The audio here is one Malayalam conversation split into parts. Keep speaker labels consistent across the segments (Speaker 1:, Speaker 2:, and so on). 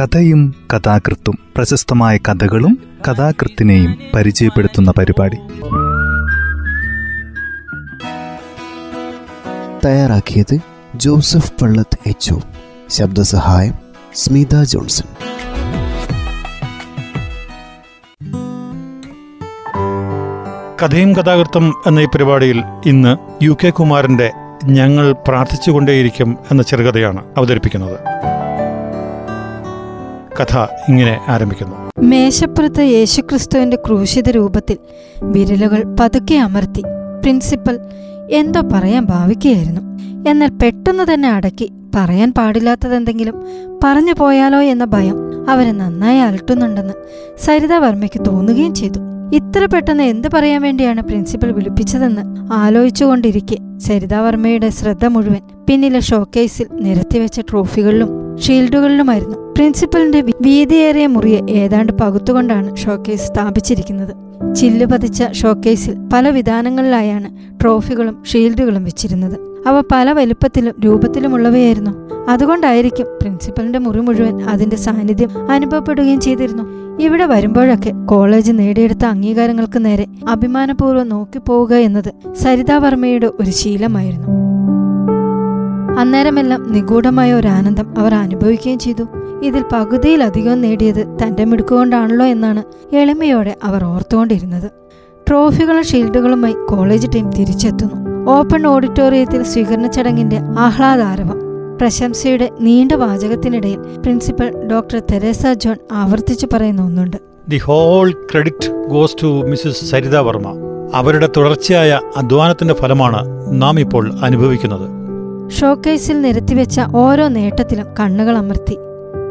Speaker 1: കഥയും കഥാകൃത്തും പ്രശസ്തമായ കഥകളും കഥാകൃത്തിനെയും പരിചയപ്പെടുത്തുന്ന പരിപാടി.
Speaker 2: തയ്യാറാക്കിയത് ജോസഫ് പള്ളത്ത് എച്ച് ശബ്ദസഹായം സ്മിത ജോൺസൺ.
Speaker 3: കഥയും കഥാകൃത്തും എന്ന ഈ പരിപാടിയിൽ ഇന്ന് യു കെ കുമാരന്റെ ഞങ്ങൾ പ്രാർത്ഥിച്ചുകൊണ്ടേയിരിക്കും എന്ന ചെറുകഥയാണ് അവതരിപ്പിക്കുന്നത്. കഥ ഇങ്ങനെ ആരംഭിക്കുന്നു.
Speaker 4: മേശപ്പുറത്ത് യേശുക്രിസ്തുവിന്റെ ക്രൂശിത രൂപത്തിൽ വിരലുകൾ പതുക്കെ അമർത്തി പ്രിൻസിപ്പൽ എന്തോ പറയാൻ ഭാവിക്കുകയായിരുന്നു. എന്നാൽ പെട്ടെന്ന് തന്നെ അടക്കി പറയാൻ പാടില്ലാത്തതെന്തെങ്കിലും പറഞ്ഞു പോയാലോ എന്ന ഭയം അവരെ നന്നായി അലട്ടുന്നുണ്ടെന്ന് സരിത വർമ്മയ്ക്ക് തോന്നുകയും ചെയ്തു. ഇത്ര പെട്ടെന്ന് എന്ത് പറയാൻ വേണ്ടിയാണ് പ്രിൻസിപ്പൽ വിളിപ്പിച്ചതെന്ന് ആലോചിച്ചുകൊണ്ടിരിക്കെ സരിതാവർമ്മയുടെ ശ്രദ്ധ മുഴുവൻ പിന്നിലെ ഷോക്കേസിൽ നിരത്തിവെച്ച ട്രോഫികളിലും ഷീൽഡുകളിലുമായിരുന്നു. പ്രിൻസിപ്പലിന്റെ വീതിയേറിയ മുറിയെ ഏതാണ്ട് പകുത്തുകൊണ്ടാണ് ഷോക്കേസ് സ്ഥാപിച്ചിരിക്കുന്നത്. ചില്ല് പതിച്ച ഷോക്കേസിൽ പല വിധാനങ്ങളിലായാണ് ട്രോഫികളും ഷീൽഡുകളും വെച്ചിരുന്നത്. അവ പല വലുപ്പത്തിലും രൂപത്തിലുമുള്ളവയായിരുന്നു. അതുകൊണ്ടായിരിക്കും പ്രിൻസിപ്പലിന്റെ മുറി മുഴുവൻ അതിന്റെ സാന്നിധ്യം അനുഭവപ്പെടുകയും ചെയ്തിരുന്നു. ഇവിടെ വരുമ്പോഴൊക്കെ കോളേജ് നേടിയെടുത്ത അംഗീകാരങ്ങൾക്ക് നേരെ അഭിമാനപൂർവം നോക്കിപ്പോവുക എന്നത് സരിതാവർമ്മയുടെ ഒരു ശീലമായിരുന്നു. അന്നേരമെല്ലാം നിഗൂഢമായ ഒരു ആനന്ദം അവർ അനുഭവിക്കുകയും ചെയ്തു. ഇതിൽ പകുതിയിലധികം നേടിയത് തന്റെ മിടുക്കുകൊണ്ടാണല്ലോ എന്നാണ് എളിമയോടെ അവർ ഓർത്തുകൊണ്ടിരുന്നത്. ട്രോഫികളും ഷീൽഡുകളുമായി കോളേജ് ടീം തിരിച്ചെത്തുന്നു. ഓപ്പൺ ഓഡിറ്റോറിയത്തിൽ സ്വീകരണ ചടങ്ങിന്റെ ആഹ്ലാദാരവം. പ്രശംസയുടെ നീണ്ട വാചകത്തിനിടയിൽ പ്രിൻസിപ്പൽ ഡോക്ടർ തെരേസ ജോൺ ആവർത്തിച്ചു പറയുന്ന ഒന്നുണ്ട്.
Speaker 3: The whole credit goes to mrs Saritha Varma. അവരുടെ തുടർച്ചയായ അധ്വാനത്തിന്റെ ഫലമാണ് നാം ഇപ്പോൾ അനുഭവിക്കുന്നത്.
Speaker 4: ഷോക്കേസിൽ നിരത്തിവെച്ച ഓരോ നേട്ടത്തിലും കണ്ണുകൾ അമർത്തി.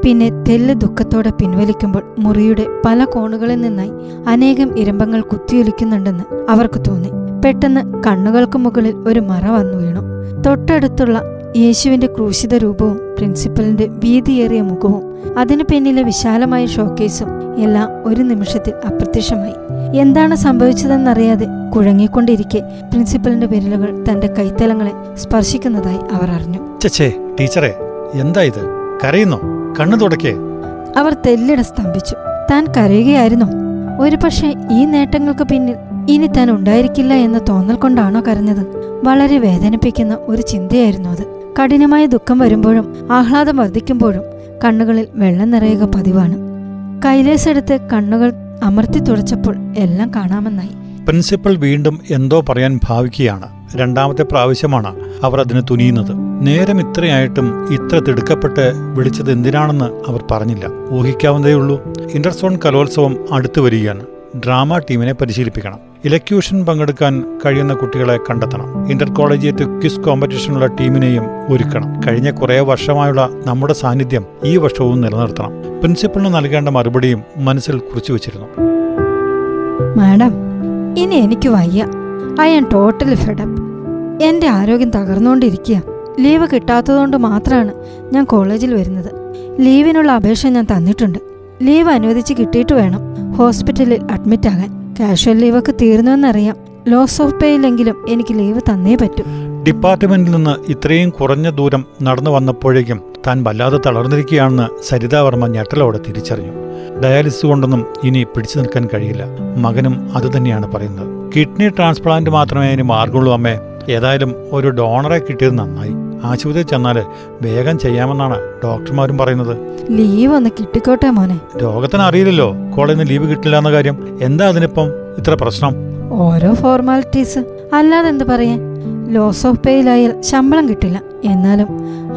Speaker 4: പിന്നെ തെല്ല് ദുഃഖത്തോടെ പിൻവലിക്കുമ്പോൾ മുറിയുടെ പല കോണുകളിൽ നിന്നായി അനേകം ഇരമ്പങ്ങൾ കുത്തിയൊലിക്കുന്നുണ്ടെന്ന് അവർക്ക് തോന്നി. പെട്ടെന്ന് കണ്ണുകൾക്ക് മുകളിൽ ഒരു മറ വന്നു വീണു. തൊട്ടടുത്തുള്ള യേശുവിന്റെ ക്രൂശിത രൂപവും പ്രിൻസിപ്പലിന്റെ വീതിയേറിയ മുഖവും അതിനു പിന്നിലെ വിശാലമായ ഷോക്കേസും എല്ലാം ഒരു നിമിഷത്തിൽ അപ്രത്യക്ഷമായി. എന്താണ് സംഭവിച്ചതെന്നറിയാതെ കുഴങ്ങിക്കൊണ്ടിരിക്കെ പ്രിൻസിപ്പലിന്റെ വിരലുകൾ തന്റെ കൈത്തലങ്ങളെ സ്പർശിക്കുന്നതായി അവർ അറിഞ്ഞു.
Speaker 3: ചച്ചേ ടീച്ചറെ എന്താ ഇത്? കരയുന്നോ? കണ്ണു തുടക്കേ.
Speaker 4: അവർ തെല്ലിട സ്തംഭിച്ചു. താൻ കരയുകയായിരുന്നോ? ഒരുപക്ഷെ ഈ നേട്ടങ്ങൾക്ക് പിന്നിൽ ഇനി താൻ ഉണ്ടായിരിക്കില്ല എന്ന തോന്നൽ കൊണ്ടാണോ കരഞ്ഞത്? വളരെ വേദനിപ്പിക്കുന്ന ഒരു ചിന്തയായിരുന്നു അത്. കഠിനമായ ദുഃഖം വരുമ്പോഴും ആഹ്ലാദം വർദ്ധിക്കുമ്പോഴും കണ്ണുകളിൽ വെള്ളം നിറയുക പതിവാണ്. കൈലേസെടുത്ത് കണ്ണുകൾ അമർത്തി തുടച്ചപ്പോൾ എല്ലാം കാണാമെന്നായി.
Speaker 3: പ്രിൻസിപ്പൽ വീണ്ടും എന്തോ പറയാൻ ഭാവിക്കുകയാണ്. രണ്ടാമത്തെ പ്രാവശ്യമാണ് അവർ അതിന് തുനിയുന്നത്. നേരം ഇത്രയായിട്ടും ഇത്ര തിടുക്കപ്പെട്ട് വിളിച്ചത് എന്തിനാണെന്ന് അവർ പറഞ്ഞില്ല. ഊഹിക്കാവുന്നതേയുള്ളൂ. ഇന്റർസോൺ കലോത്സവം അടുത്തു വരികയാണ്. ഡ്രാമ ടീമിനെ പരിശീലിപ്പിക്കണം. ഇലക്യൂഷൻ പങ്കെടുക്കാൻ കഴിയുന്ന കുട്ടികളെ കണ്ടെത്തണം. ഇന്റർ കോളേജിയറ്റ് ക്വിസ് കോമ്പറ്റീഷനുള്ള ടീമിനെയും ഒരുക്കണം. കഴിഞ്ഞ കുറേ വർഷമായുള്ള നമ്മുടെ സാന്നിധ്യം ഈ വർഷവും നിലനിർത്തണം. പ്രിൻസിപ്പളിന് നൽകേണ്ട മറുപടിയും മനസ്സിൽ കുറിച്ചു വച്ചിരുന്നു.
Speaker 4: മാഡം ഇനി എനിക്ക് വയ്യ. ഐ ആം ടോട്ടലി ഫെഡപ്പ് എന്റെ ആരോഗ്യം തകർന്നുകൊണ്ടിരിക്കുക. ലീവ് കിട്ടാത്തതുകൊണ്ട് മാത്രമാണ് ഞാൻ കോളേജിൽ വരുന്നത്. ലീവിനുള്ള അപേക്ഷ ഞാൻ തന്നിട്ടുണ്ട്. ലീവ് അനുവദിച്ച് കിട്ടിയിട്ട് വേണം. ഹോസ്പിറ്റലിൽ അഡ്മിറ്റ് ആകാൻ കാഷ്വൽ ലീവൊക്കെ തീർന്നുവെന്നറിയാം. ലോസ് ഓഫ് പേയിലെങ്കിലും എനിക്ക് ലീവ് തന്നേ പറ്റൂ.
Speaker 3: ഡിപ്പാർട്ട്മെന്റിൽ നിന്ന് ഇത്രയും കുറഞ്ഞ ദൂരം നടന്നു വന്നപ്പോഴേക്കും താൻ വല്ലാതെ തളർന്നിരിക്കുകയാണെന്ന് സരിതാവർമ്മ ഞെട്ടലോടെ തിരിച്ചറിഞ്ഞു. ഡയാലിസിസ് കൊണ്ടൊന്നും ഇനി പിടിച്ചു നിൽക്കാൻ കഴിയില്ല. മകനും അതുതന്നെയാണ് പറയുന്നത്. കിഡ്നി ട്രാൻസ്പ്ലാന്റ് മാത്രമേ ഇനി മാർഗമുള്ളൂ അമ്മേ. ഏതായാലും ഒരു ഡോണറെ കിട്ടിയത് നന്നായി. ആശുപത്രിയിൽ ചെന്നാൽ വേഗം ചെയ്യാമെന്നാണ് ഡോക്ടർമാരും പറയുന്നത്.
Speaker 4: ലീവ് ഒന്ന് കിട്ടിക്കോട്ടെ മോനെ.
Speaker 3: രോഗത്തിന് അറിയില്ലല്ലോ കോളേജിൽ നിന്ന് ലീവ് കിട്ടില്ല എന്ന കാര്യം. എന്താ അതിനിപ്പം ഇത്ര പ്രശ്നം?
Speaker 4: ഓരോ ഫോർമാലിറ്റീസ് അല്ലാതെ എന്ത് പറയാൻ? ലോസ് ഓഫ് പേയിലായാൽ ശമ്പളം കിട്ടില്ല. എന്നാലും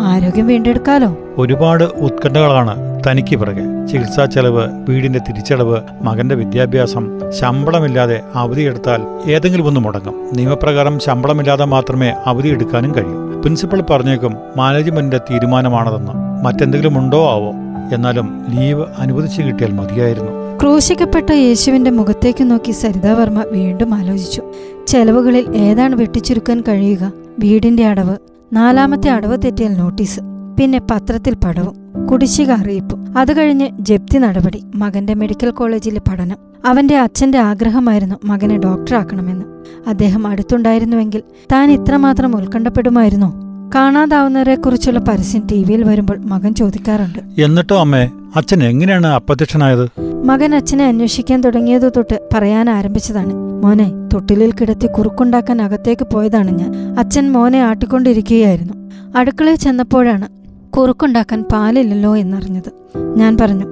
Speaker 4: ആരോഗ്യം വീണ്ടെടുക്കാലോ?
Speaker 3: ഒരുപാട് ഉത്കണ്ഠകളാണ് തനിക്ക് പിറകെ. ചികിത്സാ ചെലവ് വീടിന്റെ തിരിച്ചടവ് മകന്റെ വിദ്യാഭ്യാസം ശമ്പളമില്ലാതെ അവധിയെടുത്താൽ ഏതെങ്കിലും ഒന്ന് മുടങ്ങും. നിയമപ്രകാരം ശമ്പളമില്ലാതെ മാത്രമേ അവധിയെടുക്കാനും കഴിയൂ. പ്രിൻസിപ്പൽ പറഞ്ഞേക്കും മാനേജ്മെന്റിന്റെ തീരുമാനമാണതെന്ന്. മറ്റെന്തെങ്കിലും ഉണ്ടോ ആവോ? എന്നാലും ലീവ് അനുവദിച്ചു കിട്ടിയാൽ മതിയായിരുന്നു.
Speaker 4: ക്രൂശിക്കപ്പെട്ട യേശുവിന്റെ മുഖത്തേക്ക് നോക്കി സരിതാവർമ്മ വീണ്ടും ആലോചിച്ചു. ചെലവുകളിൽ ഏതാണ് വെട്ടിച്ചുരുക്കാൻ കഴിയുക? വീടിന്റെ അടവ്. നാലാമത്തെ അടവ് തെറ്റിയാൽ നോട്ടീസ്. പിന്നെ പത്രത്തിൽ പടവും. കുടിശ്ശിക അറിയിപ്പ് അത് കഴിഞ്ഞ് ജപ്തി നടപടി മകന്റെ മെഡിക്കൽ കോളേജിലെ പഠനം. അവന്റെ അച്ഛന്റെ ആഗ്രഹമായിരുന്നു മകനെ ഡോക്ടറാക്കണമെന്ന്. അദ്ദേഹം അടുത്തുണ്ടായിരുന്നുവെങ്കിൽ താൻ ഇത്രമാത്രം ഉത്കണ്ഠപ്പെടുമായിരുന്നോ? കാണാതാവുന്നവരെ കുറിച്ചുള്ള പരസ്യം ടി വിയിൽ വരുമ്പോൾ മകൻ ചോദിക്കാറുണ്ട്.
Speaker 3: എന്നിട്ടോ അമ്മേ അച്ഛൻ എങ്ങനെയാണ് അപ്രത്യക്ഷനായത്?
Speaker 4: മകൻ അച്ഛനെ അന്വേഷിക്കാൻ തുടങ്ങിയതു തൊട്ട് പറയാൻ ആരംഭിച്ചതാണ്. മോനെ തൊട്ടിലിൽ കിടത്തി കുറുക്കുണ്ടാക്കാൻ അകത്തേക്ക് പോയതാണ് ഞാൻ. അച്ഛൻ മോനെ ആട്ടിക്കൊണ്ടിരിക്കുകയായിരുന്നു. അടുക്കളയിൽ ചെന്നപ്പോഴാണ് കുറുക്കുണ്ടാക്കാൻ പാലില്ലല്ലോ എന്നറിഞ്ഞത്. ഞാൻ പറഞ്ഞു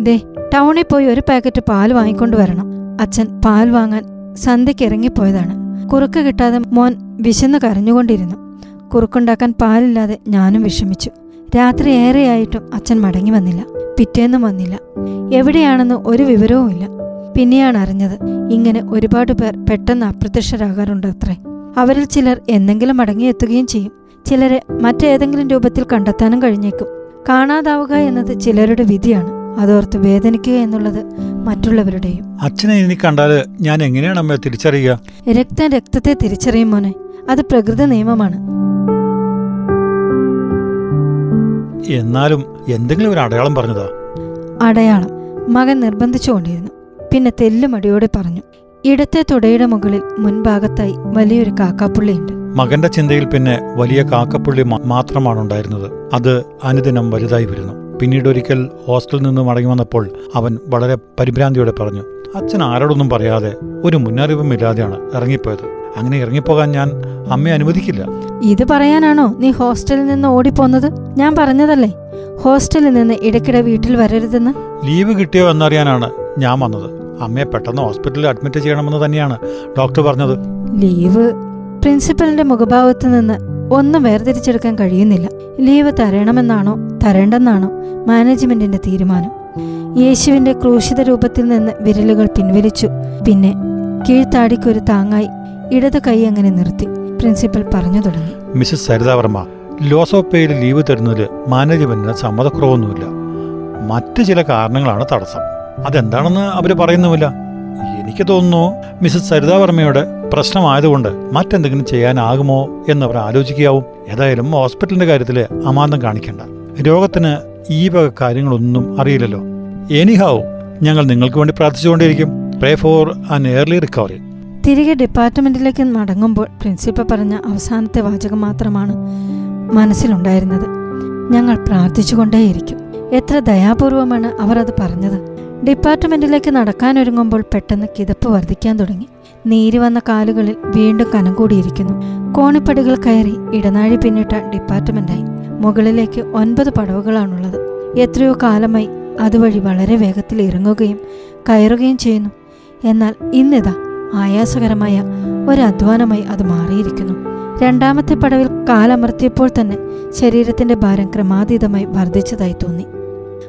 Speaker 4: ദേ ടൗണിൽ പോയി ഒരു പാക്കറ്റ് പാൽ വാങ്ങിക്കൊണ്ട് വരണം. അച്ഛൻ പാൽ വാങ്ങാൻ സന്ധ്യയ്ക്ക് ഇറങ്ങിപ്പോയതാണ്. കുറുക്ക് കിട്ടാതെ മോൻ വിശന്ന് കരഞ്ഞുകൊണ്ടിരുന്നു. കുറുക്കുണ്ടാക്കാൻ പാലില്ലാതെ ഞാനും വിഷമിച്ചു. രാത്രി ഏറെയായിട്ടും അച്ഛൻ മടങ്ങി വന്നില്ല. പിറ്റേന്നും വന്നില്ല. എവിടെയാണെന്ന് ഒരു വിവരവും ഇല്ല. പിന്നെയാണ് അറിഞ്ഞത് ഇങ്ങനെ ഒരുപാട് പേർ പെട്ടെന്ന് അപ്രത്യക്ഷരാകാറുണ്ട് അത്രേ അവരിൽ ചിലർ എന്തെങ്കിലും മടങ്ങിയെത്തുകയും ചെയ്യും. ചിലരെ മറ്റേതെങ്കിലും രൂപത്തിൽ കണ്ടെത്താനും കഴിഞ്ഞേക്കും. കാണാതാവുക എന്നത് ചിലരുടെ വിധിയാണ്. അതോർത്ത് വേദനിക്കുക എന്നുള്ളത് മറ്റുള്ളവരുടെയും.
Speaker 3: അച്ഛനെ ഇനി കണ്ടാൽ ഞാൻ എങ്ങനെയാണ് അമ്മയെ തിരിച്ചറിയുക?
Speaker 4: രക്തം രക്തത്തെ തിരിച്ചറിയും മോനെ. അത് പ്രകൃതി നിയമമാണ്.
Speaker 3: എന്നാലും എന്തെങ്കിലും ഒരു അടയാളം പറഞ്ഞതാ?
Speaker 4: അടയാളം. മകൻ നിർബന്ധിച്ചുകൊണ്ടിരുന്നു പിന്നെ തെല്ലുമടിയോടെ പറഞ്ഞു. ഇടത്തെ തുടയുടെ മുകളിൽ മുൻഭാഗത്തായി വലിയൊരു കാക്കാപ്പുള്ളിയുണ്ട്.
Speaker 3: മകന്റെ ചിന്തയിൽ പിന്നെ വലിയ കാക്കപ്പുള്ളി മാത്രമാണ് ഉണ്ടായിരുന്നത് അത് അനുദിനം വലുതായി വരുന്നു. പിന്നീട് ഒരിക്കൽ ഹോസ്റ്റലിൽ നിന്ന് മടങ്ങി വന്നപ്പോൾ അവൻ വളരെ പരിഭ്രാന്തിയോടെ പറഞ്ഞു അച്ഛൻ ആരോടൊന്നും പറയാതെ ഒരു മുന്നറിയിപ്പുമില്ലാതെയാണ് ഇറങ്ങിപ്പോയത്. അങ്ങനെ ഇറങ്ങിപ്പോകാൻ ഞാൻ അമ്മയെ അനുവദിക്കില്ല.
Speaker 4: ഇത് പറയാനാണോ നീ ഹോസ്റ്റലിൽ നിന്ന് ഓടിപ്പോന്നത്? ഞാൻ പറഞ്ഞതല്ലേ ഹോസ്റ്റലിൽ നിന്ന് ഇടയ്ക്കിടെ വീട്ടിൽ വരരുതെന്ന്?
Speaker 3: ലീവ് കിട്ടിയോ എന്നറിയാനാണ് ഞാൻ വന്നത്. അമ്മയെ പെട്ടെന്ന് ഹോസ്പിറ്റലിൽ അഡ്മിറ്റ് ചെയ്യണമെന്ന് തന്നെയാണ് ഡോക്ടർ പറഞ്ഞത്.
Speaker 4: ലീവ് പ്രിൻസിപ്പലിന്റെ മുഖഭാവത്ത് നിന്ന് ഒന്നും വേർതിരിച്ചെടുക്കാൻ കഴിയുന്നില്ല. ലീവ് തരണമെന്നാണോ തരേണ്ടെന്നാണോ മാനേജ്മെന്റിന്റെ തീരുമാനം. യേശുവിന്റെ ക്രൂശിത രൂപത്തിൽ നിന്ന് വിരലുകൾ പിൻവലിച്ചു. പിന്നെ കീഴ്ത്താടിക്കൊരു താങ്ങായി ഇടത് കൈ അങ്ങനെ നിർത്തി. പ്രിൻസിപ്പൽ പറഞ്ഞു തുടങ്ങി.
Speaker 3: മിസ്സസ് സരിതാവർമ്മ ലോസ് ഓഫ് പേയിൽ ലീവ് തരുന്നതിൽ മാനേജ്മെന്റിന് സമ്മതക്കുറവൊന്നുമില്ല. മറ്റ് ചില കാരണങ്ങളാണ് തടസ്സം. അതെന്താണെന്ന് അവർ പറയുന്നുമില്ല. എനിക്ക് തോന്നുന്നു മിസ്സസ് സരിതാവർമ്മയുടെ പ്രശ്നമായതുകൊണ്ട് മറ്റെന്തെങ്കിലും ചെയ്യാനാകുമോ എന്ന് അവർ ആലോചിക്കാവും ഏതായാലും ഹോസ്പിറ്റലിന്റെ കാര്യത്തിൽ അമാന്തം കാണിക്കേണ്ട. രോഗത്തിന് ഈ വക കാര്യങ്ങളൊന്നും അറിയില്ലല്ലോ. എനിഹാവ് ഞങ്ങൾ നിങ്ങൾക്ക് വേണ്ടി പ്രാർത്ഥിച്ചുകൊണ്ടിരിക്കും pray for an early recovery
Speaker 4: തിരികെ ഡിപ്പാർട്ട്മെന്റിലേക്ക് മടങ്ങുമ്പോൾ പ്രിൻസിപ്പൽ പറഞ്ഞ അവസാനത്തെ വാചകം മാത്രമാണ് മനസ്സിലുണ്ടായിരുന്നത്. ഞങ്ങൾ പ്രാർത്ഥിച്ചുകൊണ്ടേയിരിക്കും. എത്ര ദയാപൂർവമാണ് അവർ അത് പറഞ്ഞത്. ഡിപ്പാർട്ട്മെന്റിലേക്ക് നടക്കാനൊരുങ്ങുമ്പോൾ പെട്ടെന്ന് കിതപ്പ് വർദ്ധിക്കാൻ തുടങ്ങി. നീരി വന്ന കാലുകളിൽ വീണ്ടും കനം കൂടിയിരിക്കുന്നു. കോണിപ്പടികൾ കയറി ഇടനാഴി പിന്നിട്ട ഡിപ്പാർട്ട്മെന്റായി. മുകളിലേക്ക് ഒൻപത് പടവുകളാണുള്ളത്. എത്രയോ കാലമായി അതുവഴി വളരെ വേഗത്തിൽ ഇറങ്ങുകയും കയറുകയും ചെയ്യുന്നു. എന്നാൽ ഇന്നിതാ ആയാസകരമായ ഒരു അധ്വാനമായി അത് മാറിയിരിക്കുന്നു. രണ്ടാമത്തെ പടവിൽ കാലമർത്തിയപ്പോൾ തന്നെ ശരീരത്തിന്റെ ഭാരം ക്രമാതീതമായി വർദ്ധിച്ചതായി തോന്നി.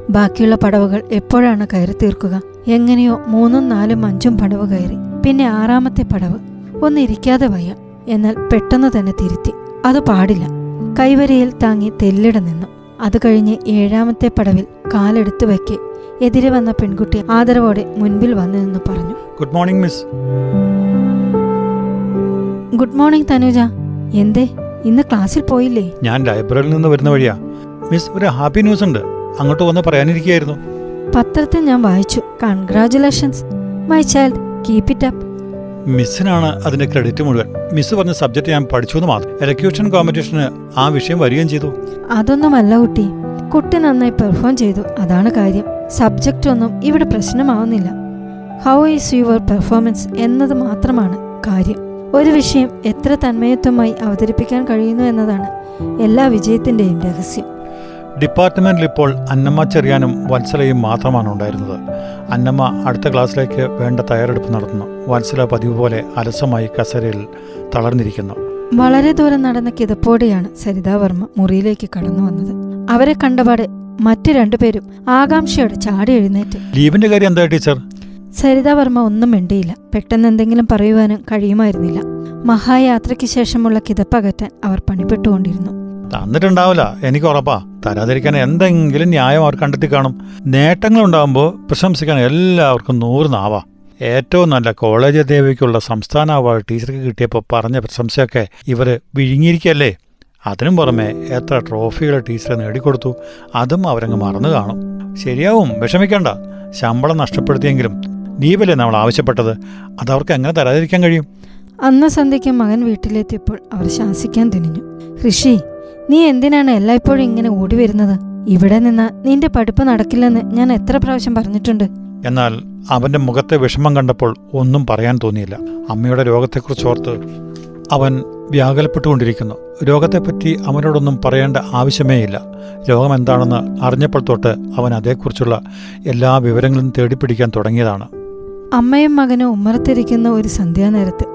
Speaker 4: ബാക്കിയുള്ള പടവുകൾ എപ്പോഴാണ് കയറി തീർക്കുക എങ്ങനെയോ മൂന്നും നാലും അഞ്ചും പടവ് കയറി. പിന്നെ ആറാമത്തെ പടവ് ഒന്നിരിക്കാതെ വയ്യ എന്നാൽ പെട്ടെന്ന് തന്നെ തിരുത്തി. അത് പാടില്ല. കൈവരയിൽ താങ്ങി തെല്ലിട നിന്നു. അത് കഴിഞ്ഞ് ഏഴാമത്തെ പടവിൽ കാലെടുത്തു വയ്ക്കെ എതിരെ വന്ന പെൺകുട്ടി ആദരവോടെ മുൻപിൽ വന്നു നിന്ന് പറഞ്ഞു.
Speaker 3: Good morning miss.
Speaker 4: Good morning Thanuja. എന്തേ? ഇന്ന് ക്ലാസ്സിൽ പോയില്ലേ?
Speaker 3: ഞാൻ ലൈബ്രറിയിൽ നിന്ന് വരുന്ന വഴിയാ. മിസ് ഒരു ഹാപ്പി ന്യൂസ് ഉണ്ട്. അങ്ങോട്ട് വന്ന് പറയാനിരിക്കുകയായിരുന്നു.
Speaker 4: പത്രത്തിൽ ഞാൻ വായിച്ചു. Congratulations my child keep it up
Speaker 3: മിസ്സിനാണ് അതിന്റെ ക്രെഡിറ്റ് മുഴുവൻ. മിസ് പറഞ്ഞ സബ്ജക്ട് ഞാൻ പഠിച്ചു എന്ന് മാത്രം. എലക്യൂഷൻ കോമ്പറ്റീഷന് ആ വിഷയം വരികയും ചെയ്തു.
Speaker 4: അതൊന്നുമല്ല കുട്ടി. കുട്ടി നന്നായി പെർഫോം ചെയ്തു. അതാണ് കാര്യം. സബ്ജക്റ്റ് ഒന്നും ഇവിടെ പ്രശ്നമാവുന്നില്ല. ഹൗ ഈസ് യുവർ പെർഫോമൻസ് എന്നത് മാത്രമാണ് കാര്യം. ഒരു വിഷയം എത്ര തന്മയത്വമായി അവതരിപ്പിക്കാൻ കഴിയുന്നു എന്നതാണ് എല്ലാ വിജയത്തിന്റെയും രഹസ്യം.
Speaker 3: ഡിപ്പാർട്ട്മെന്റിൽ ഇപ്പോൾ അന്നമ്മ ചെറിയാനും വത്സലയും മാത്രമാണ് ഉണ്ടായിരുന്നത്. അന്നമ്മ അടുത്ത ക്ലാസ്സിലേക്ക് വേണ്ട തയ്യാറെടുപ്പ് നടത്തുന്നു. വത്സല പതിവ് പോലെ അലസമായി കസരയിൽ തളർന്നിരിക്കുന്നു.
Speaker 4: വളരെ ദൂരം നടന്ന കിതപ്പോടെയാണ് സരിതാവർമ്മ മുറിയിലേക്ക് കടന്നു വന്നത്. അവരെ കണ്ടപാടെ മറ്റു രണ്ടുപേരും ആകാംക്ഷയോടെ ചാടി എഴുന്നേറ്റ്.
Speaker 3: ലീവിന്റെ കാര്യം എന്താ ടീച്ചർ?
Speaker 4: സരിതാവർമ്മ ഒന്നും മിണ്ടിയില്ല. പെട്ടെന്ന് എന്തെങ്കിലും പറയുവാനും കഴിയുമായിരുന്നില്ല. മഹായാത്രയ്ക്ക് ശേഷമുള്ള കിതപ്പകറ്റാൻ അവർ പണിപ്പെട്ടുകൊണ്ടിരുന്നു.
Speaker 3: തന്നിട്ടുണ്ടാവില്ല. എനിക്ക് ഉറപ്പാ. തരാതിരിക്കാൻ എന്തെങ്കിലും ന്യായം അവർ കണ്ടെത്തി കാണും. നേട്ടങ്ങൾ ഉണ്ടാകുമ്പോൾ പ്രശംസിക്കാൻ എല്ലാവർക്കും നൂറ് നാവാ. ഏറ്റവും നല്ല കോളേജ് ദേവിക്കുള്ള സംസ്ഥാന അവാർഡ് ടീച്ചർക്ക് കിട്ടിയപ്പോൾ പറഞ്ഞ പ്രശംസയൊക്കെ ഇവർ വിഴുങ്ങിയിരിക്കല്ലേ? അതിനും പുറമെ എത്ര ട്രോഫികൾ ടീച്ചർ നേടിക്കൊടുത്തു. അതും അവരങ്ങ് മറന്നു കാണും. ശരിയാവും. വിഷമിക്കണ്ട. ശമ്പളം നഷ്ടപ്പെടുത്തിയെങ്കിലും ലീവല്ലേ നമ്മൾ ആവശ്യപ്പെട്ടത്? അത് അവർക്ക് എങ്ങനെ തരാതിരിക്കാൻ കഴിയും?
Speaker 4: അന്ന് സന്ധ്യയ്ക്ക് മകൻ വീട്ടിലെത്തിയപ്പോൾ അവർ ശാസിക്കാൻ തിരിഞ്ഞു. ഋഷി നീ എന്തിനാണ് എല്ലായ്പ്പോഴും ഇങ്ങനെ ഓടി വരുന്നത്? ഇവിടെ നിന്ന് നിന്റെ പഠിപ്പ് നടക്കില്ലെന്ന് ഞാൻ എത്ര പ്രാവശ്യം പറഞ്ഞിട്ടുണ്ട്.
Speaker 3: എന്നാൽ അവന്റെ മുഖത്തെ വിഷമം കണ്ടപ്പോൾ ഒന്നും പറയാൻ തോന്നിയില്ല. അമ്മയുടെ രോഗത്തെക്കുറിച്ച് ഓർത്ത് അവൻ വ്യാകുലപ്പെട്ടുകൊണ്ടിരിക്കുന്നു. രോഗത്തെപ്പറ്റി അവനോടൊന്നും പറയേണ്ട ആവശ്യമേയില്ല. രോഗം എന്താണെന്ന് അറിഞ്ഞപ്പോൾ തൊട്ട് അവൻ അതേക്കുറിച്ചുള്ള എല്ലാ വിവരങ്ങളും തേടിപ്പിടിക്കാൻ തുടങ്ങിയതാണ്.
Speaker 4: അമ്മയും മകനും ഉമ്മറത്തിരിക്കുന്ന ഒരു സന്ധ്യാനേരത്ത്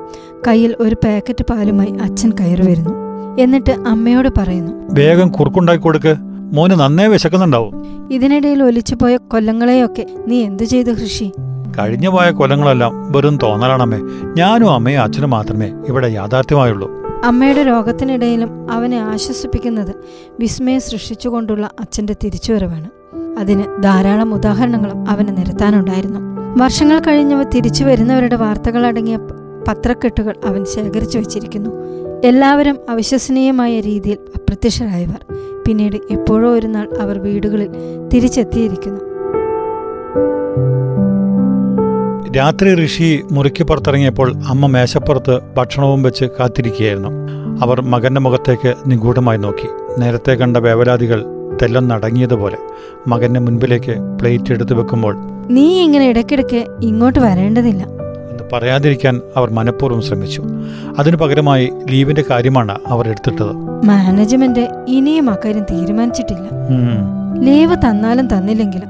Speaker 4: കയ്യിൽ ഒരു പാക്കറ്റ് പാലുമായി അച്ഛൻ കയറി വരുന്നു. എന്നിട്ട് അമ്മയോട് പറയുന്നു
Speaker 3: വേഗം കുറുക്കുണ്ടാക്കി കൊടുക്ക്. മോന് നന്നേ വിശക്കുന്നുണ്ടാവും.
Speaker 4: ഇതിനിടയിൽ ഒലിച്ചുപോയ കൊല്ലങ്ങളെയൊക്കെ നീ എന്തു ചെയ്തു കൃഷി
Speaker 3: കഴിഞ്ഞുപോയ കൊല്ലങ്ങളെല്ലാം വെറും തോന്നലാണമ്മേ. ഞാനും അമ്മയും അച്ഛനും മാത്രമേ ഇവിടെ യാഥാർത്ഥ്യമായുള്ളൂ.
Speaker 4: അമ്മയുടെ രോഗത്തിനിടയിലും അവനെ ആശ്വസിപ്പിക്കുന്നത് വിസ്മയം സൃഷ്ടിച്ചുകൊണ്ടുള്ള അച്ഛന്റെ തിരിച്ചുവരവാണ്. അതിന് ധാരാളം ഉദാഹരണങ്ങളും അവന് നിരത്താനുണ്ടായിരുന്നു. വർഷങ്ങൾ കഴിഞ്ഞവ തിരിച്ചു വരുന്നവരുടെ വാർത്തകളടങ്ങിയ അടങ്ങിയ പത്രക്കെട്ടുകൾ അവൻ ശേഖരിച്ചു വച്ചിരിക്കുന്നു. എല്ലാവരും അവിശ്വസനീയമായ രീതിയിൽ അപ്രത്യക്ഷരായവർ. പിന്നീട് എപ്പോഴോ ഒരു നാൾ അവർ വീടുകളിൽ തിരിച്ചെത്തിയിരിക്കുന്നു.
Speaker 3: രാത്രി ഋഷി മുറിക്ക് പുറത്തിറങ്ങിയപ്പോൾ അമ്മ മേശപ്പുറത്ത് ഭക്ഷണവും വെച്ച് കാത്തിരിക്കുകയായിരുന്നു. അവർ മകന്റെ മുഖത്തേക്ക് നിഗൂഢമായി നോക്കി. നേരത്തെ കണ്ട വേവലാതികൾ തെല്ലം നടങ്ങിയതുപോലെ മകന്റെ മുൻപിലേക്ക് പ്ലേറ്റ് എടുത്തു വെക്കുമ്പോൾ
Speaker 4: നീ ഇങ്ങനെ ഇടയ്ക്കിടയ്ക്ക് ഇങ്ങോട്ട് വരേണ്ടതില്ല.
Speaker 3: പറയാതിരിക്കാൻ അവർ മനഃപൂർവം ശ്രമിച്ചു. അതിനു പകരമായി ലീവിന്റെ കാര്യമാണ് അവർ എടുത്തിട്ടത്.
Speaker 4: മാനേജ്മെന്റ് ഇനിയും അക്കാര്യം തീരുമാനിച്ചിട്ടില്ല. ലീവ് തന്നാലും തന്നില്ലെങ്കിലും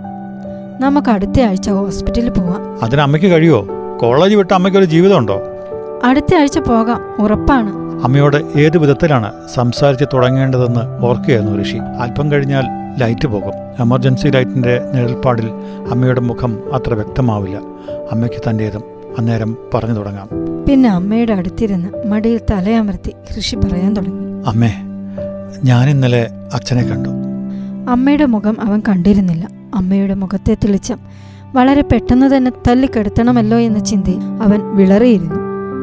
Speaker 4: നമുക്ക് അടുത്ത ആഴ്ച ഹോസ്പിറ്റലിൽ പോവാം.
Speaker 3: അതിന് അമ്മയ്ക്ക് കഴിയോ? കോളേജ് വിട്ട അമ്മയ്ക്ക് ഒരു ജീവിതമുണ്ടോ?
Speaker 4: അടുത്ത ആഴ്ച പോകാം. ഉറപ്പാണ്.
Speaker 3: അമ്മയോട് ഏത് വിധത്തിലാണ് സംസാരിച്ച് തുടങ്ങേണ്ടതെന്ന് ഓർക്കുകയായിരുന്നു ഋഷി. അല്പം കഴിഞ്ഞാൽ ലൈറ്റ് പോകും. എമർജൻസി ലൈറ്റിന്റെ നിഴൽപ്പാടിൽ അമ്മയുടെ മുഖം അത്ര വ്യക്തമാവില്ല. അമ്മയ്ക്ക് തന്റേതും അന്നേരം പറഞ്ഞു തുടങ്ങാം.
Speaker 4: പിന്നെ അമ്മയുടെ അടുത്തിരുന്ന് മടിയിൽ തലയമർത്തി ഋഷി പറയാൻ തുടങ്ങി.
Speaker 3: അമ്മേ ഞാൻ ഇന്നലെ അച്ഛനെ കണ്ടു.
Speaker 4: അമ്മയുടെ മുഖം അവൻ കണ്ടിരുന്നില്ല. അമ്മയുടെ മുഖത്തെ തെളിച്ചം വളരെ പെട്ടെന്ന് തന്നെ തല്ലിക്കെടുത്തണമല്ലോ എന്ന ചിന്തയിൽ അവൻ വിളറിയിരുന്നു.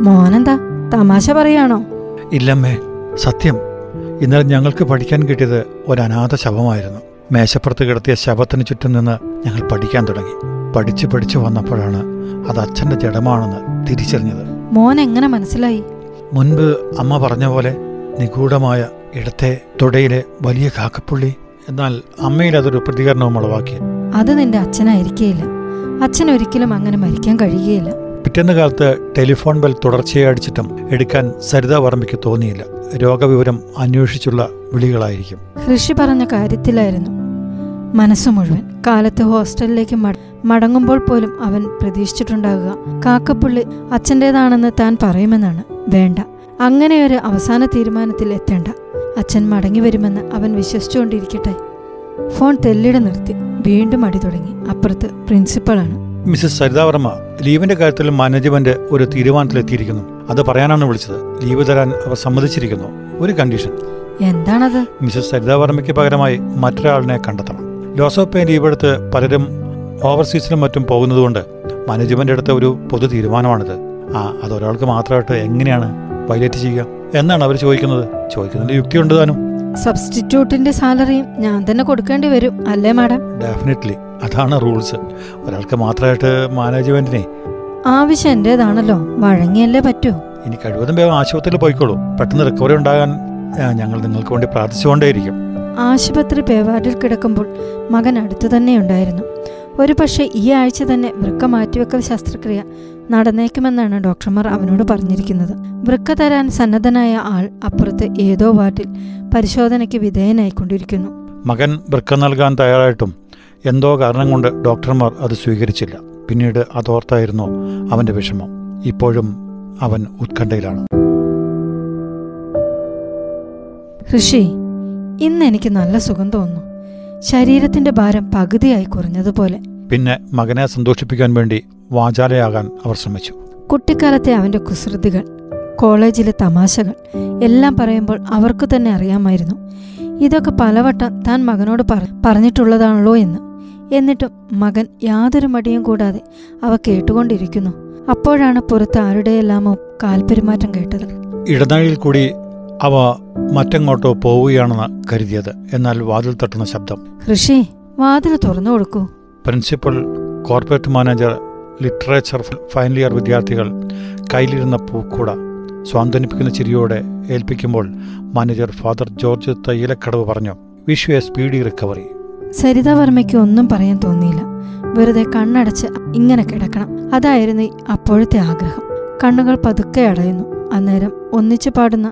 Speaker 4: മോനെന്താ തമാശ പറയാണോ?
Speaker 3: ഇല്ലമ്മേ സത്യം. ഇന്നലെ ഞങ്ങൾക്ക് പഠിക്കാൻ കിട്ടിയത് ഒരു അനാഥ ശവമായിരുന്നു. മേശപ്പുറത്ത് കിടത്തിയ ശവത്തിന് ചുറ്റും നിന്ന് ഞങ്ങൾ പഠിക്കാൻ തുടങ്ങി. പഠിച്ച് പഠിച്ചു വന്നപ്പോഴാണ് അത് അച്ഛന്റെ ജഡമാണെന്ന് തിരിച്ചറിഞ്ഞത്.
Speaker 4: മോൻ എങ്ങനെ മനസ്സിലായി?
Speaker 3: മുൻപ് അമ്മ പറഞ്ഞ പോലെ നിഗൂഢമായ ഇടത്തെ തുടയിലെ വലിയ കാക്കപ്പുള്ളി എന്നാൽ അമ്മയിൽ അതൊരു പ്രതികരണവും ഉളവാക്കി
Speaker 4: അത് നിന്റെ അച്ഛനായിരിക്കേയില്ല. അച്ഛൻ ഒരിക്കലും അങ്ങനെ മരിക്കാൻ കഴിയുകയില്ല.
Speaker 3: പിറ്റേന്ന് കാലത്ത് ടെലിഫോൺ ബെൽ തുടർച്ചയായി അടിച്ചിട്ടും എടുക്കാൻ സരിത വർമ്മയ്ക്ക് തോന്നിയില്ല. രോഗവിവരം അന്വേഷിച്ചുള്ള വിളികളായിരിക്കും.
Speaker 4: ഋഷി പറഞ്ഞ കാര്യത്തിലായിരുന്നു. മനസ്സു മുഴുവൻ കാലത്ത് ഹോസ്റ്റലിലേക്ക് മട- മടങ്ങുമ്പോൾ പോലും അവൻ പ്രതീക്ഷിച്ചിട്ടുണ്ടാകുക. കാക്കപ്പുള്ളി അച്ഛന്റേതാണെന്ന് താൻ പറയുമെന്നാണ്. വേണ്ട. അങ്ങനെ ഒരു അവസാന തീരുമാനത്തിൽ എത്തേണ്ട. അച്ഛൻ മടങ്ങി വരുമെന്ന് അവൻ വിശ്വസിച്ചുകൊണ്ടിരിക്കട്ടെ. ഫോൺ തെല്ലിട നിർത്തി. വീണ്ടും അടി തുടങ്ങി. അപ്പുറത്ത് പ്രിൻസിപ്പളാണ്.
Speaker 3: മിസ്സസ് സരിതാവർമ്മ ലീവിന്റെ കാര്യത്തിൽ മാനേജ്മെന്റ് ഒരു തീരുമാനത്തിലെത്തിയിരിക്കുന്നു. അത് പറയാനാണ് വിളിച്ചത്. ലീവ് തരാൻ അവർ സമ്മതിച്ചിരിക്കുന്നു. ഒരു കണ്ടീഷൻ.
Speaker 4: എന്താണത്?
Speaker 3: മിസ്സസ് സരിതാവർമ്മയ്ക്ക് പകരമായി മറ്റൊരാളിനെ കണ്ടെത്തണം. ജോസഫ് ലീവ് എടുത്ത് പലരും ഓവർസീസിലും മറ്റും പോകുന്നതുകൊണ്ട് മാനേജ്മെന്റ് എടുത്ത ഒരു പൊതു തീരുമാനമാണിത്. ആ അതൊരാൾക്ക് മാത്രമായിട്ട് എങ്ങനെയാണ് വൈലേറ്റ് ചെയ്യുക? എന്നാണ് അവർ ചോദിക്കുന്നത്. ചോദിക്കുന്നതിന്റെ യുക്തിയുണ്ട് താനും.
Speaker 4: സബ്സ്റ്റിറ്റ്യൂട്ടിന്റെ സാലറിയും ഞാൻ തന്നെ കൊടുക്കേണ്ടി വരും അല്ലേ മാഡം?
Speaker 3: ഡെഫിനറ്റ്ലി അതാണ് റൂൾസ് ഒരാൾക്ക് മാത്രമായിട്ട് മാനേജ്മെന്റിനെ
Speaker 4: ആവശ്യം എന്റേതാണല്ലോ. വഴങ്ങിയല്ലേ പറ്റൂ.
Speaker 3: ഇനി കഴിവതും വേഗം ആശുപത്രിയിൽ പോയിക്കോളൂ. പെട്ടെന്ന് റിക്കവറി ഉണ്ടാകാൻ ഞങ്ങൾ നിങ്ങൾക്ക് വേണ്ടി പ്രാർത്ഥിച്ചുകൊണ്ടേയിരിക്കും.
Speaker 4: ആശുപത്രി പേവാർഡിൽ കിടക്കുമ്പോൾ മകൻ അടുത്തു തന്നെയുണ്ടായിരുന്നു ഒരു പക്ഷേ ഈ ആഴ്ച തന്നെ വൃക്ക മാറ്റിവെക്കൽ ശസ്ത്രക്രിയ നടന്നേക്കുമെന്നാണ് ഡോക്ടർമാർ അവനോട് പറഞ്ഞിരിക്കുന്നത്. വൃക്ക തരാൻ സന്നദ്ധനായ ആൾ അപ്പുറത്ത് ഏതോ വാർഡിൽ പരിശോധനയ്ക്ക് വിധേയനായിക്കൊണ്ടിരിക്കുന്നു.
Speaker 3: മകൻ വൃക്ക നൽകാൻ തയ്യാറായിട്ടും എന്തോ കാരണം കൊണ്ട് ഡോക്ടർമാർ അത് സ്വീകരിച്ചില്ല. പിന്നീട് അതോർത്തായിരുന്നു അവന്റെ വിഷമം. ഇപ്പോഴും അവൻ ഉത്കണ്ഠയിലാണ്.
Speaker 4: ഋഷി ഇന്ന് എനിക്ക് നല്ല സുഖം തോന്നുന്നു. ശരീരത്തിന്റെ ഭാരം പകുതിയായി കുറഞ്ഞതുപോലെ.
Speaker 3: പിന്നെ മകനെ സന്തോഷിപ്പിക്കാൻ വേണ്ടി വാചാലയാകാൻ അവർ ശ്രമിച്ചു.
Speaker 4: കുട്ടിക്കാലത്തെ അവന്റെ കുസൃതികൾ കോളേജിലെ തമാശകൾ എല്ലാം പറയുമ്പോൾ അവർക്ക് തന്നെ അറിയാമായിരുന്നു. ഇതൊക്കെ പലവട്ടം താൻ മകനോട് പറഞ്ഞിട്ടുള്ളതാണല്ലോ എന്ന്. എന്നിട്ടും മകൻ യാതൊരു മടിയും കൂടാതെ അവ കേട്ടുകൊണ്ടിരിക്കുന്നു. അപ്പോഴാണ് പുറത്ത് ആരുടെയെല്ലാമോ കാൽപെരുമാറ്റം കേട്ടത്.
Speaker 3: ഇടനാഴിയിൽ കൂടി അവ മറ്റെങ്ങോട്ടോ പോവുകയാണെന്ന് കരുതിയത്. എന്നാൽ വാതിൽ തട്ടുന്ന ശബ്ദം.
Speaker 4: ഋഷി വാതിൽ തുറന്നു കൊടുക്കൂ.
Speaker 3: Principal corporate manager literature final year വിദ്യാർത്ഥികൾ കയ്യിലിരുന്ന പൂക്കൂട സ്വാന്തനിപ്പിക്കുന്ന ചിരിയോടെ ഏൽപ്പിക്കുമ്പോൾ മാനേജർ ഫാദർ ജോർജ് തയ്യലക്കടവ് പറഞ്ഞു wish you a speedy recovery
Speaker 4: Saritha വർമ്മയ്ക്ക് ഒന്നും പറയാൻ തോന്നിയില്ല. വെറുതെ കണ്ണടച്ച് ഇങ്ങനെ കിടക്കണം. അതായിരുന്നു അപ്പോഴത്തെ ആഗ്രഹം. കണ്ണുകൾ പതുക്കെ അടയുന്നു. അന്നേരം ഒന്നിച്ചു പാടുന്ന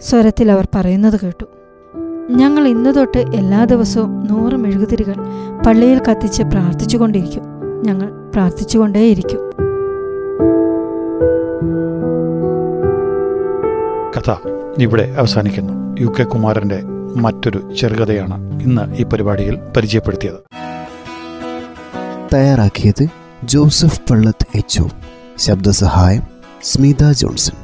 Speaker 4: സ്വരത്തിൽ അവർ പറയുന്നത് കേട്ടു. ഞങ്ങൾ ഇന്നു തൊട്ട് എല്ലാ ദിവസവും നൂറ് മെഴുകുതിരികൾ പള്ളിയിൽ കത്തിച്ച് പ്രാർത്ഥിച്ചുകൊണ്ടിരിക്കും. ഞങ്ങൾ പ്രാർത്ഥിച്ചുകൊണ്ടേയിരിക്കും.
Speaker 3: കഥ ഇവിടെ അവസാനിക്കുന്നു. യു കെ കുമാരന്റെ മറ്റൊരു ചെറുകഥയാണ് ഇന്ന് ഈ പരിപാടിയിൽ പരിചയപ്പെടുത്തിയത്.
Speaker 2: തയ്യാറാക്കിയത് ജോസഫ് പള്ളത്ത് എച്ച് ശബ്ദസഹായം സ്മിത ജോൺസൺ.